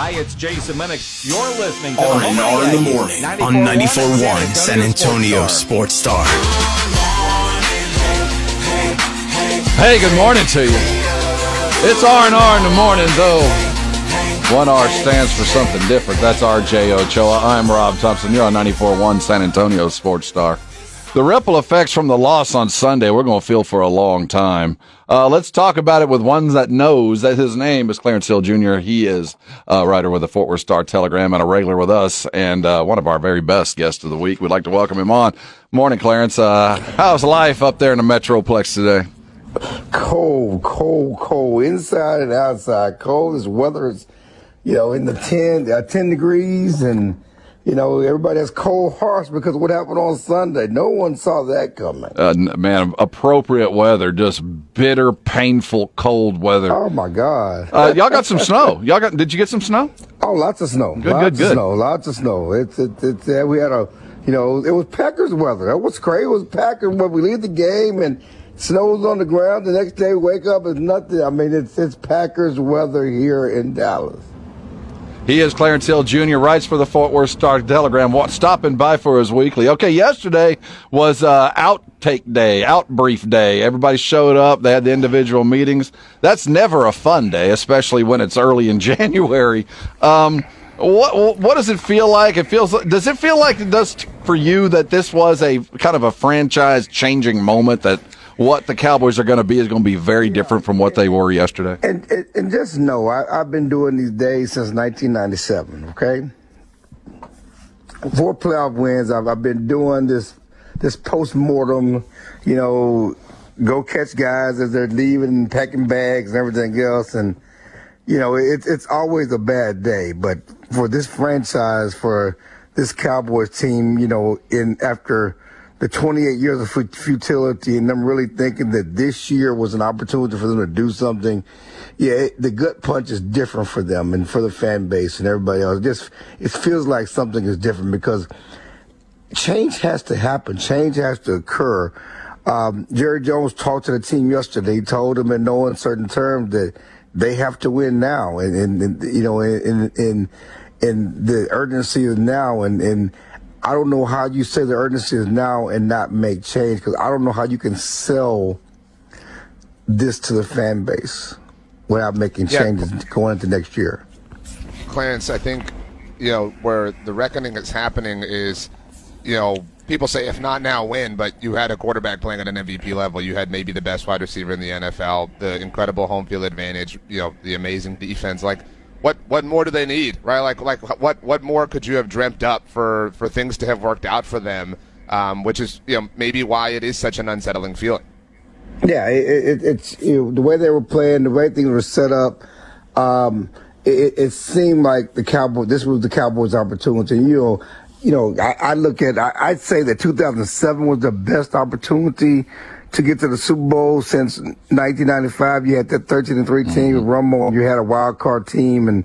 Hi, it's Jason Minnick. You're listening to R the and Home R in the morning on 94.1 San Antonio Sports Star. Hey, good morning to you. It's R and R in the morning, though. One R stands for something different. That's R.J. Ochoa. I'm Rob Thompson. You're on 94.1 San Antonio Sports Star. The ripple effects from the loss on Sunday, we're going to feel for a long time. Uh, let's talk about it with one that knows that his name is Clarence Hill Jr. He is a writer with the Fort Worth Star Telegram and a regular with us and uh, one of our very best guests of the week. We'd like to welcome him on. Morning, Clarence. Uh, how's life up there in the Metroplex today? cold, cold, cold, inside and outside. Cold as weather is, you know, in the 10, uh, 10 degrees and, you know, everybody has cold hearts because of what happened on Sunday. No one saw that coming. Uh, man, appropriate weather, just bitter, painful, cold weather. Oh my God. Uh, y'all got some snow. Y'all got? Did you get some snow? Oh, lots of snow. Good, lots good, good. of snow. Lots of snow. It's, it's, it's, uh, we had a, you know, it was Packers weather. That was crazy. It was Packers when we leave the game and snow's on the ground. The next day, wake up, it's nothing. I mean, it's, it's Packers weather here in Dallas. He is Clarence Hill Jr., writes for the Fort Worth Star Telegram, wa- stopping by for his weekly. Okay, yesterday was uh, outtake day, out brief day. Everybody showed up. They had the individual meetings. That's never a fun day, especially when it's early in January. Um, what what does it feel like? It feels. Does it feel like it does for you that this was a kind of a franchise changing moment? That what the Cowboys are going to be is going to be very different from what they were yesterday. And, and, and just know, I, I've been doing these days since 1997, okay? Four playoff wins. I've, I've been doing this, this post-mortem, you know, go catch guys as they're leaving, packing bags and everything else. And, you know, it's it's always a bad day. But for this franchise, for this Cowboys team, you know, in after the 28 years of futility and them really thinking that this year was an opportunity for them to do something. Yeah, it, the gut punch is different for them and for the fan base and everybody else. It just it feels like something is different because change has to happen. Change has to occur. Um, Jerry Jones talked to the team yesterday. He told them in no uncertain terms that they have to win now, and, and, and you know, in in in the urgency is now, and and I don't know how you say the urgency is now and not make change because I don't know how you can sell this to the fan base without making Yeah. changes going into next year. Clarence, I think, you know, where the reckoning is happening is, you know, people say if not now, when, but you had a quarterback playing at an MVP level. You had maybe the best wide receiver in the NFL, the incredible home field advantage, you know, the amazing defense. Like, what what more do they need, right? Like like what what more could you have dreamt up for for things to have worked out for them? Um, which is you know maybe why it is such an unsettling feeling. Yeah, it, it, it's you know, the way they were playing, the way things were set up. Um, it, it seemed like the Cowboys. This was the Cowboys' opportunity. You know, you know. I, I look at. I, I'd say that 2007 was the best opportunity to get to the Super Bowl since 1995. You had that 13 and three team with Romo. You had a wild card team, and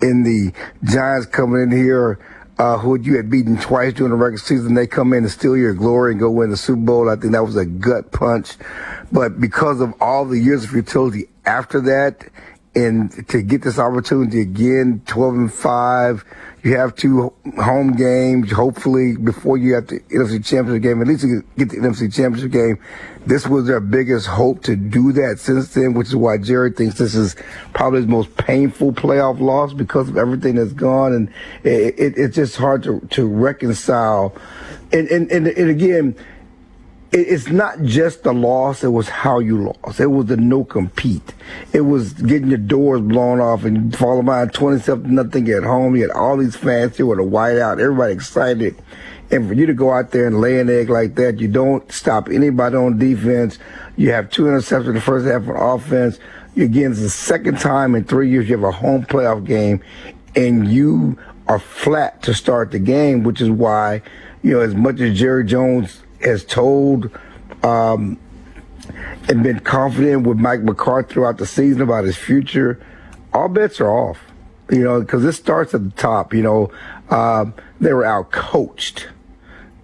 in the Giants coming in here. Uh, who you had beaten twice during the regular season, they come in and steal your glory and go win the Super Bowl. I think that was a gut punch. But because of all the years of futility after that, and to get this opportunity again, 12 and 5, you have two home games, hopefully before you have the NFC Championship game, at least you get the NFC Championship game. This was their biggest hope to do that since then, which is why Jerry thinks this is probably his most painful playoff loss because of everything that's gone. And it, it, it's just hard to, to reconcile. And, and, and, and again, it's not just the loss, it was how you lost. It was the no compete. It was getting your doors blown off and falling behind 20 something nothing at home. You had all these fans here with a whiteout, everybody excited. And for you to go out there and lay an egg like that, you don't stop anybody on defense. You have two interceptions in the first half of offense. You again, it's the second time in three years you have a home playoff game and you are flat to start the game, which is why, you know, as much as Jerry Jones has told um, and been confident with Mike McCarthy throughout the season about his future, all bets are off. You know, because this starts at the top. You know, uh, they were out coached.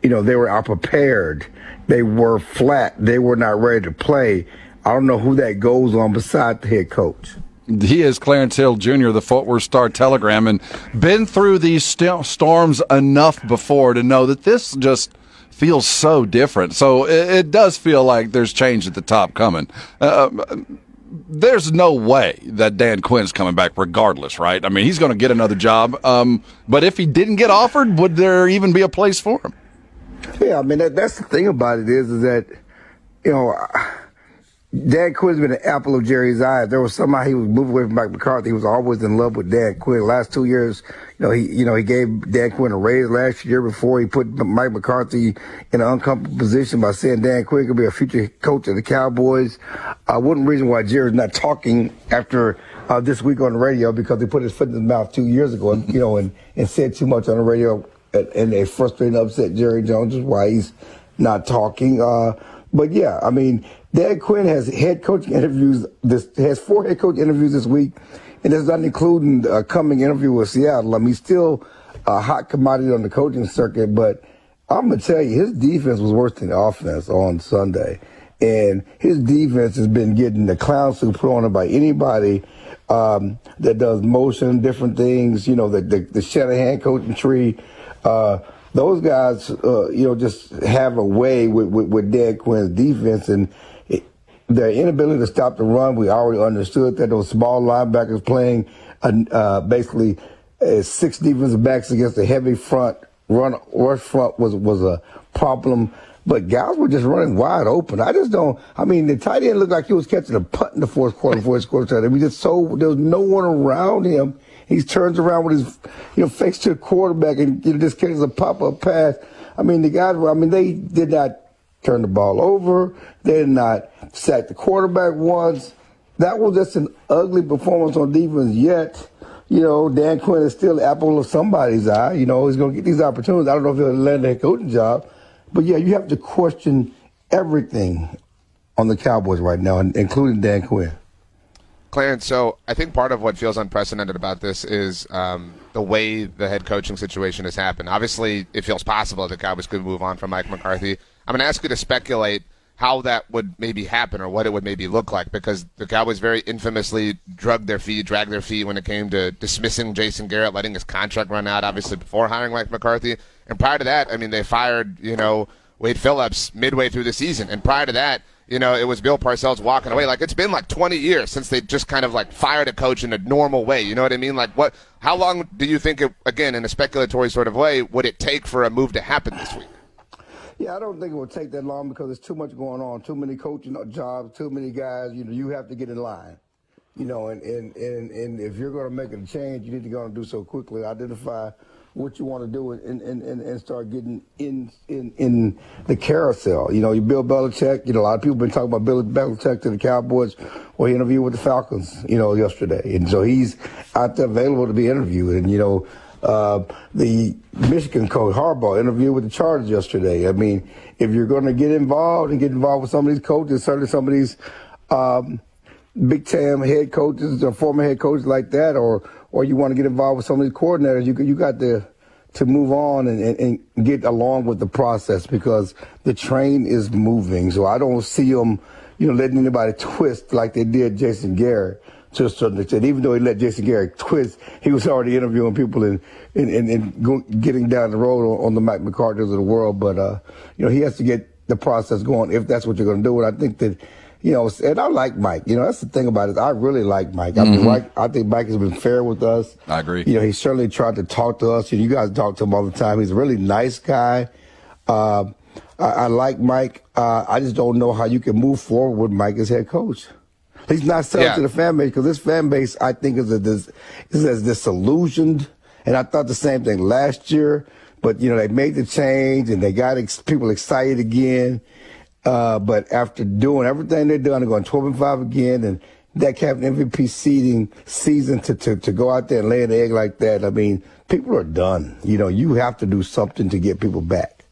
You know, they were out prepared. They were flat. They were not ready to play. I don't know who that goes on beside the head coach. He is Clarence Hill Jr., the Fort Worth Star Telegram, and been through these st- storms enough before to know that this just feels so different. So it, it does feel like there's change at the top coming. Uh, there's no way that Dan Quinn's coming back regardless, right? I mean, he's going to get another job. Um, but if he didn't get offered, would there even be a place for him? Yeah, I mean, that, that's the thing about it is, is that, you know, Dan Quinn's been an apple of Jerry's eye. There was somehow he was moving away from Mike McCarthy. He was always in love with Dan Quinn. The last two years, you know, he, you know, he gave Dan Quinn a raise last year before he put Mike McCarthy in an uncomfortable position by saying Dan Quinn could be a future coach of the Cowboys. I Uh, one reason why Jerry's not talking after uh, this week on the radio because he put his foot in his mouth two years ago, and, you know, and, and said too much on the radio, and, and they frustrated and upset Jerry Jones, is why he's not talking. Uh, but yeah, I mean, Dan Quinn has head coach interviews. This has four head coach interviews this week, and that's not including a coming interview with Seattle. I mean, still a hot commodity on the coaching circuit, but I'm gonna tell you, his defense was worse than the offense on Sunday, and his defense has been getting the clown suit put on it by anybody um, that does motion, different things. You know, the the, the Shanahan coaching tree. Uh, those guys, uh, you know, just have a way with, with, with Dan Quinn's defense and their inability to stop the run. We already understood that those small linebackers playing uh, basically uh, six defensive backs against a heavy front run rush front was was a problem. But guys were just running wide open. I just don't. I mean, the tight end looked like he was catching a punt in the fourth quarter, fourth quarter. Mean, just so there was no one around him. He turns around with his, you know, face to the quarterback and you know, just catches a pop up pass. I mean, the guys were. I mean, they did not turn the ball over. They did not sack the quarterback once. That was just an ugly performance on defense. Yet, you know, Dan Quinn is still the apple of somebody's eye. You know, he's going to get these opportunities. I don't know if he'll land head coaching job, but yeah, you have to question everything on the Cowboys right now, including Dan Quinn. Clarence, so I think part of what feels unprecedented about this is um, the way the head coaching situation has happened. Obviously, it feels possible that the Cowboys could move on from Mike McCarthy. I'm going to ask you to speculate how that would maybe happen or what it would maybe look like because the Cowboys very infamously drugged their feet, dragged their feet when it came to dismissing Jason Garrett, letting his contract run out, obviously before hiring Mike McCarthy. And prior to that, I mean, they fired, you know, Wade Phillips midway through the season. And prior to that, you know, it was Bill Parcells walking away. Like it's been like 20 years since they just kind of like fired a coach in a normal way. You know what I mean? Like what? How long do you think it? Again, in a speculatory sort of way, would it take for a move to happen this week? Yeah, I don't think it will take that long because there's too much going on, too many coaching jobs, too many guys. You know, you have to get in line. You know, and and and, and if you're going to make a change, you need to go and do so quickly. Identify what you want to do and, and, and, and start getting in, in in the carousel. You know, you Bill Belichick, you know, a lot of people been talking about Bill Belichick to the Cowboys. Well, he interviewed with the Falcons, you know, yesterday. And so he's out there available to be interviewed. And, you know, uh, the Michigan coach Harbaugh interview with the Chargers yesterday. I mean, if you're going to get involved and get involved with some of these coaches, certainly some of these um, big time head coaches or former head coaches like that, or or you want to get involved with some of these coordinators, you you got to to move on and, and, and get along with the process because the train is moving. So I don't see them, you know, letting anybody twist like they did Jason Garrett to a certain extent. Even though he let Jason Garrett twist, he was already interviewing people and and, and, and getting down the road on, on the Mike McCarthy's of the world. But uh, you know, he has to get the process going if that's what you're going to do. And I think that. You know, and I like Mike. You know, that's the thing about it. I really like Mike. I mm-hmm. Mike, I think Mike has been fair with us. I agree. You know, he certainly tried to talk to us. You, know, you guys talk to him all the time. He's a really nice guy. Uh, I, I like Mike. Uh, I just don't know how you can move forward with Mike as head coach. He's not selling Yeah. to the fan base because this fan base, I think, is a dis, is as disillusioned. And I thought the same thing last year, but you know they made the change and they got ex- people excited again. Uh, but after doing everything they've done, they're going 12 and 5 again, and that having MVP seeding season to, to, to go out there and lay an egg like that, I mean, people are done. You know, you have to do something to get people back.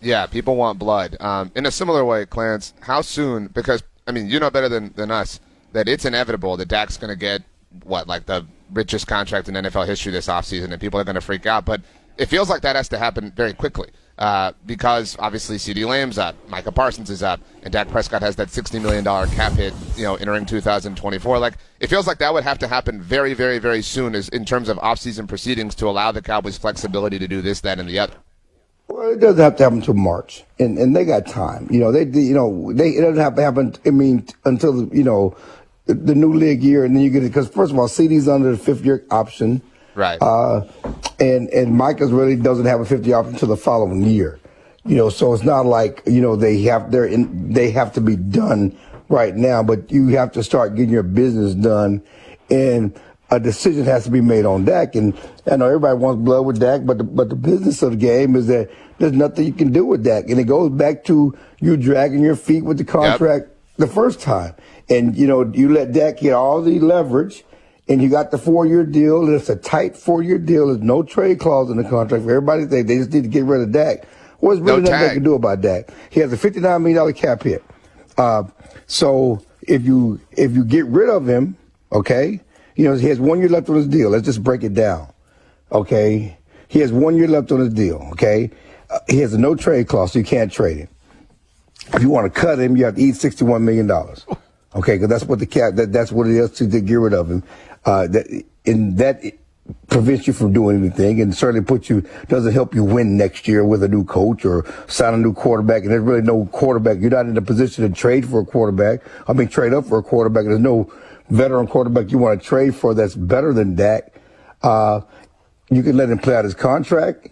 Yeah, people want blood. Um, in a similar way, Clarence, how soon? Because I mean, you know better than, than us that it's inevitable that Dak's going to get what like the richest contract in NFL history this offseason, and people are going to freak out. But it feels like that has to happen very quickly uh, because obviously CeeDee Lamb's up, Micah Parsons is up, and Dak Prescott has that sixty million dollar cap hit, you know, entering 2024. Like it feels like that would have to happen very, very, very soon, as in terms of offseason proceedings to allow the Cowboys flexibility to do this, that, and the other. Well, it doesn't have to happen until March, and and they got time. You know, they you know they it doesn't have to happen. I mean, until you know the, the new league year, and then you get it because first of all, CeeDee's under the fifth year option, Right. Uh, and and Micah's really doesn't have a fifty option until the following year. You know, so it's not like you know they have they're in they have to be done right now, but you have to start getting your business done, and a decision has to be made on Dak. And I know everybody wants blood with Dak, but the, but the business of the game is that there's nothing you can do with Dak, and it goes back to you dragging your feet with the contract the first time, and you know you let Dak get all the leverage. And you got the four-year deal, and it's a tight four-year deal. There's no trade clause in the contract. For everybody, they they just need to get rid of Dak. Well, there's really No nothing they can do about Dak. He has a $59 million cap hit. Uh, so if you if you get rid of him, okay, you know he has one year left on his deal. Let's just break it down, okay. He has one year left on his deal, okay. Uh, he has a no trade clause, so you can't trade him. If you want to cut him, you have to eat $61 million. Okay, because that's what the cap, that, that's what it is to, to get rid of him. Uh, that, and that prevents you from doing anything and certainly puts you, doesn't help you win next year with a new coach or sign a new quarterback. And there's really no quarterback. You're not in a position to trade for a quarterback. I mean, trade up for a quarterback. There's no veteran quarterback you want to trade for that's better than Dak. Uh, you can let him play out his contract,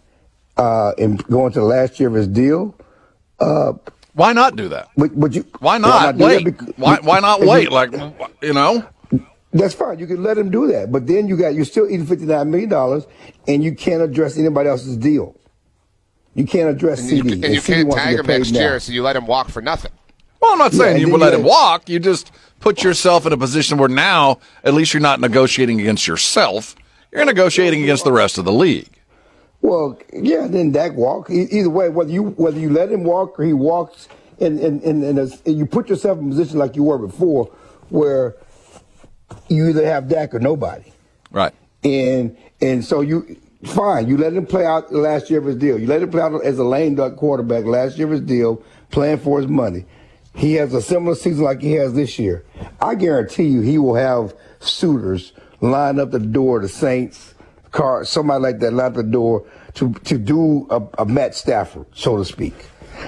uh, and go into the last year of his deal. Uh, Why not do that? but, but you, Why not do that? wait? Because- Why why not if you- wait? Like you know, That's fine. You can let him do that, but then you got you're still eating fifty nine million dollars, and you can't address anybody else's deal. You can't address And CeeDee. you, and you CeeDee can't tag him paid next now. year, so you let him walk for nothing. Well, I'm not saying and you would let him walk. You just put yourself in a position where now at least you're not negotiating against yourself. You're negotiating against the rest of the league. Well, yeah, then Dak walk. Either way, whether you whether you let him walk or he walks, and and and, and, as- and you put yourself in a position like you were before, where you either have Dak or nobody. Right. And and so you fine, you let him play out the last year of his deal. You let him play out as a lame duck quarterback last year of his deal, playing for his money. He has a similar season like he has this year. I guarantee you he will have suitors line up the door, the Saints, car somebody like that line up the door to to do a, a Matt Stafford, so to speak,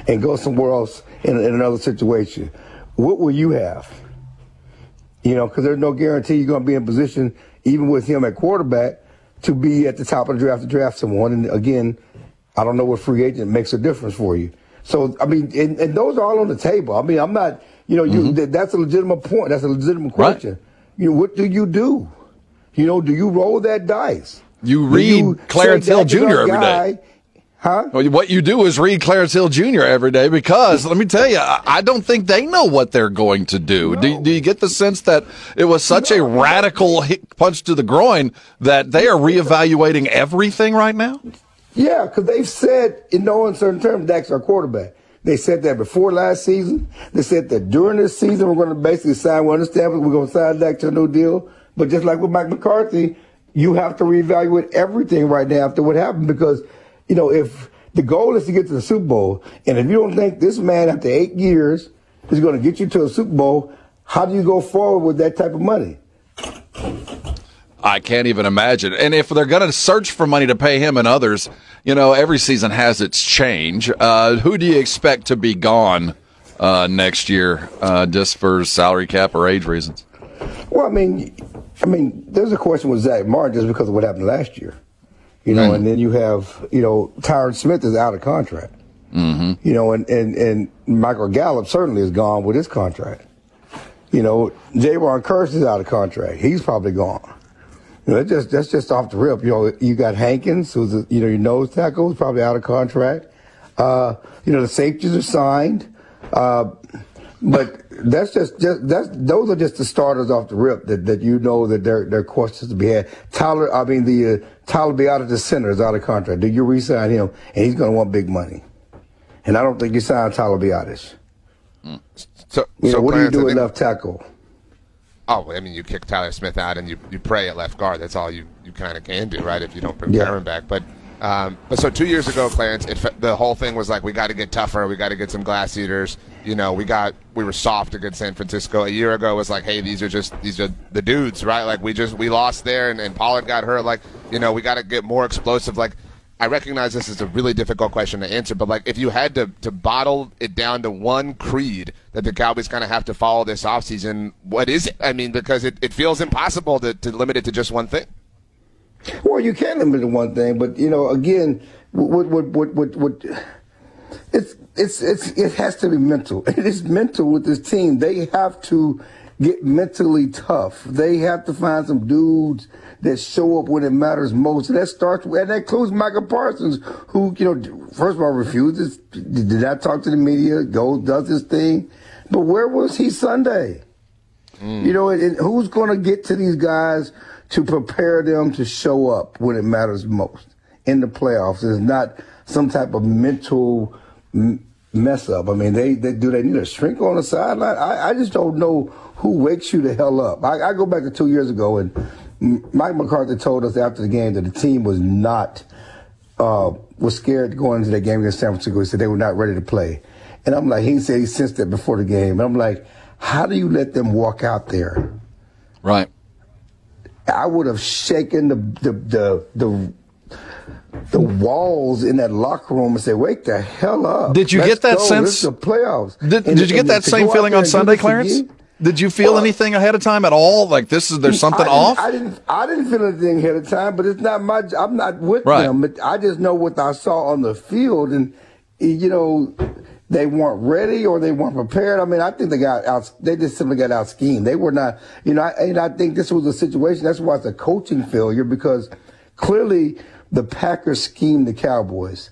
and go somewhere else in, in another situation. What will you have? You know, because there's no guarantee you're going to be in position, even with him at quarterback, to be at the top of the draft to draft someone. And again, I don't know what free agent makes a difference for you. So, I mean, and, and those are all on the table. I mean, I'm not, you know, you mm-hmm. that, that's a legitimate point. That's a legitimate Right. question. You know, what do you do? You know, do you roll that dice? You read say Clarence Hill Jr. every day. Huh? Well, what you do is read Clarence Hill Jr. every day because let me tell you, I don't think they know what they're going to do. Do, do you get the sense that it was such a radical punch to the groin that they are reevaluating everything right now? Yeah, because they've said in no uncertain terms Dak's our quarterback. They said that before last season. They said that during this season we're going to basically sign. We understand we're going to sign Dak to a new deal. But just like with Mike McCarthy, you have to reevaluate everything right now after what happened because, you know, if the goal is to get to the Super Bowl, and if you don't think this man after eight years is going to get you to a Super Bowl, how do you go forward with that type of money? I can't even imagine. And if they're going to search for money to pay him and others, you know, every season has its change. Uh, who do you expect to be gone uh, next year, uh, just for salary cap or age reasons? Well, I mean, I mean, there's a question with Zach Martin just because of what happened last year, you know, Right. and then you have, you know, Tyron Smith is out of contract, Mm-hmm. You know, and, and, and Michael Gallup certainly is gone with his contract. You know, Jayron Kearse is out of contract. He's probably gone. You know, that's just that's just off the rip. You know, you got Hankins, who's a, you know your nose tackle, is probably out of contract. Uh, you know, the safeties are signed, uh, but that's just, just that's those are just the starters off the rip that, that you know that there there are questions to be had. Tyler, I mean the uh, Tyler Biadasz, the center, is out of contract. Do you re-sign him? And he's going to want big money. And I don't think you sign Tyler Biadasz. Mm. So, you so know, what Clarence, do you do with left tackle? Oh, I mean, you kick Tyler Smith out and you, you pray at left guard. That's all you, you kind of can do, right? If you don't bring yeah. Karen back, but um, but so two years ago, Clarence, it, the whole thing was like we got to get tougher. We got to get some glass eaters. You know, we got we were soft against San Francisco. A year ago, it was like, hey, these are just these are the dudes, right? Like we just we lost there, and, and Pollard got hurt. Like you know, we got to get more explosive. Like I recognize this is a really difficult question to answer, but like if you had to, to bottle it down to one creed that the Cowboys kind of have to follow this offseason, what is it? I mean, because it, it feels impossible to, to limit it to just one thing. Well, you can limit it to one thing, but you know, again, what what what what, what it's it's it's it has to be mental. It is mental with this team. They have to get mentally tough. They have to find some dudes that show up when it matters most. And that starts and that includes Michael Parsons, who, you know, first of all refuses, did not talk to the media, goes, does his thing. But where was he Sunday? Mm. You know, and, and who's going to get to these guys to prepare them to show up when it matters most in the playoffs? It's not some type of mental mess up. I mean, they, they do they need a shrink on the sideline? I, I just don't know who wakes you the hell up. I, I go back to two years ago, and Mike McCarthy told us after the game that the team was not uh, was scared going into that game against San Francisco. He said they were not ready to play, and I'm like, he said he sensed that before the game, and I'm like, how do you let them walk out there? Right. I would have shaken the the the, the the walls in that locker room and say, "Wake the hell up!" Did you Let's get that go. sense? This is the playoffs. Did, did you get that same feeling on Sunday, Clarence? Again? Did you feel well, anything ahead of time at all? Like this is there's something I off? I didn't. I didn't feel anything ahead of time, but it's not my. I'm not with right. them. I just know what I saw on the field, and you know, they weren't ready or they weren't prepared. I mean, I think they got out. They just simply got out schemed. They were not. You know, and I think this was a situation. That's why it's a coaching failure because clearly the Packers schemed the Cowboys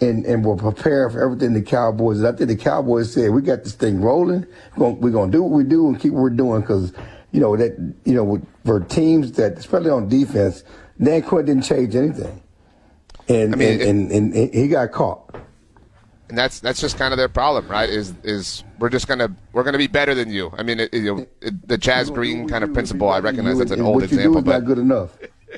and, and were prepared for everything the Cowboys. I think the Cowboys said, we got this thing rolling. We're going to do what we do and keep what we're doing because, you know, that, you know, for teams that, especially on defense, Dan Quinn didn't change anything. And, I mean, and, it, and, and, he got caught and that's that's just kind of their problem, right? Is is we're just gonna we're gonna be better than you. I mean, it, you know, it, the Chaz Green kind of principle. I recognize that's an old example, but not good enough.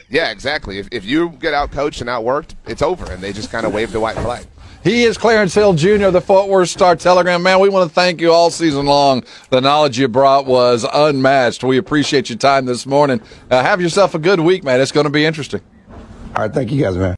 Yeah, exactly. If, if you get out coached and outworked, it's over, and they just kind of wave the white flag. He is Clarence Hill Jr., the Fort Worth Star Telegram. Man, we want to thank you all season long. The knowledge you brought was unmatched. We appreciate your time this morning. Uh, have yourself a good week, man. It's going to be interesting. All right. Thank you guys, man.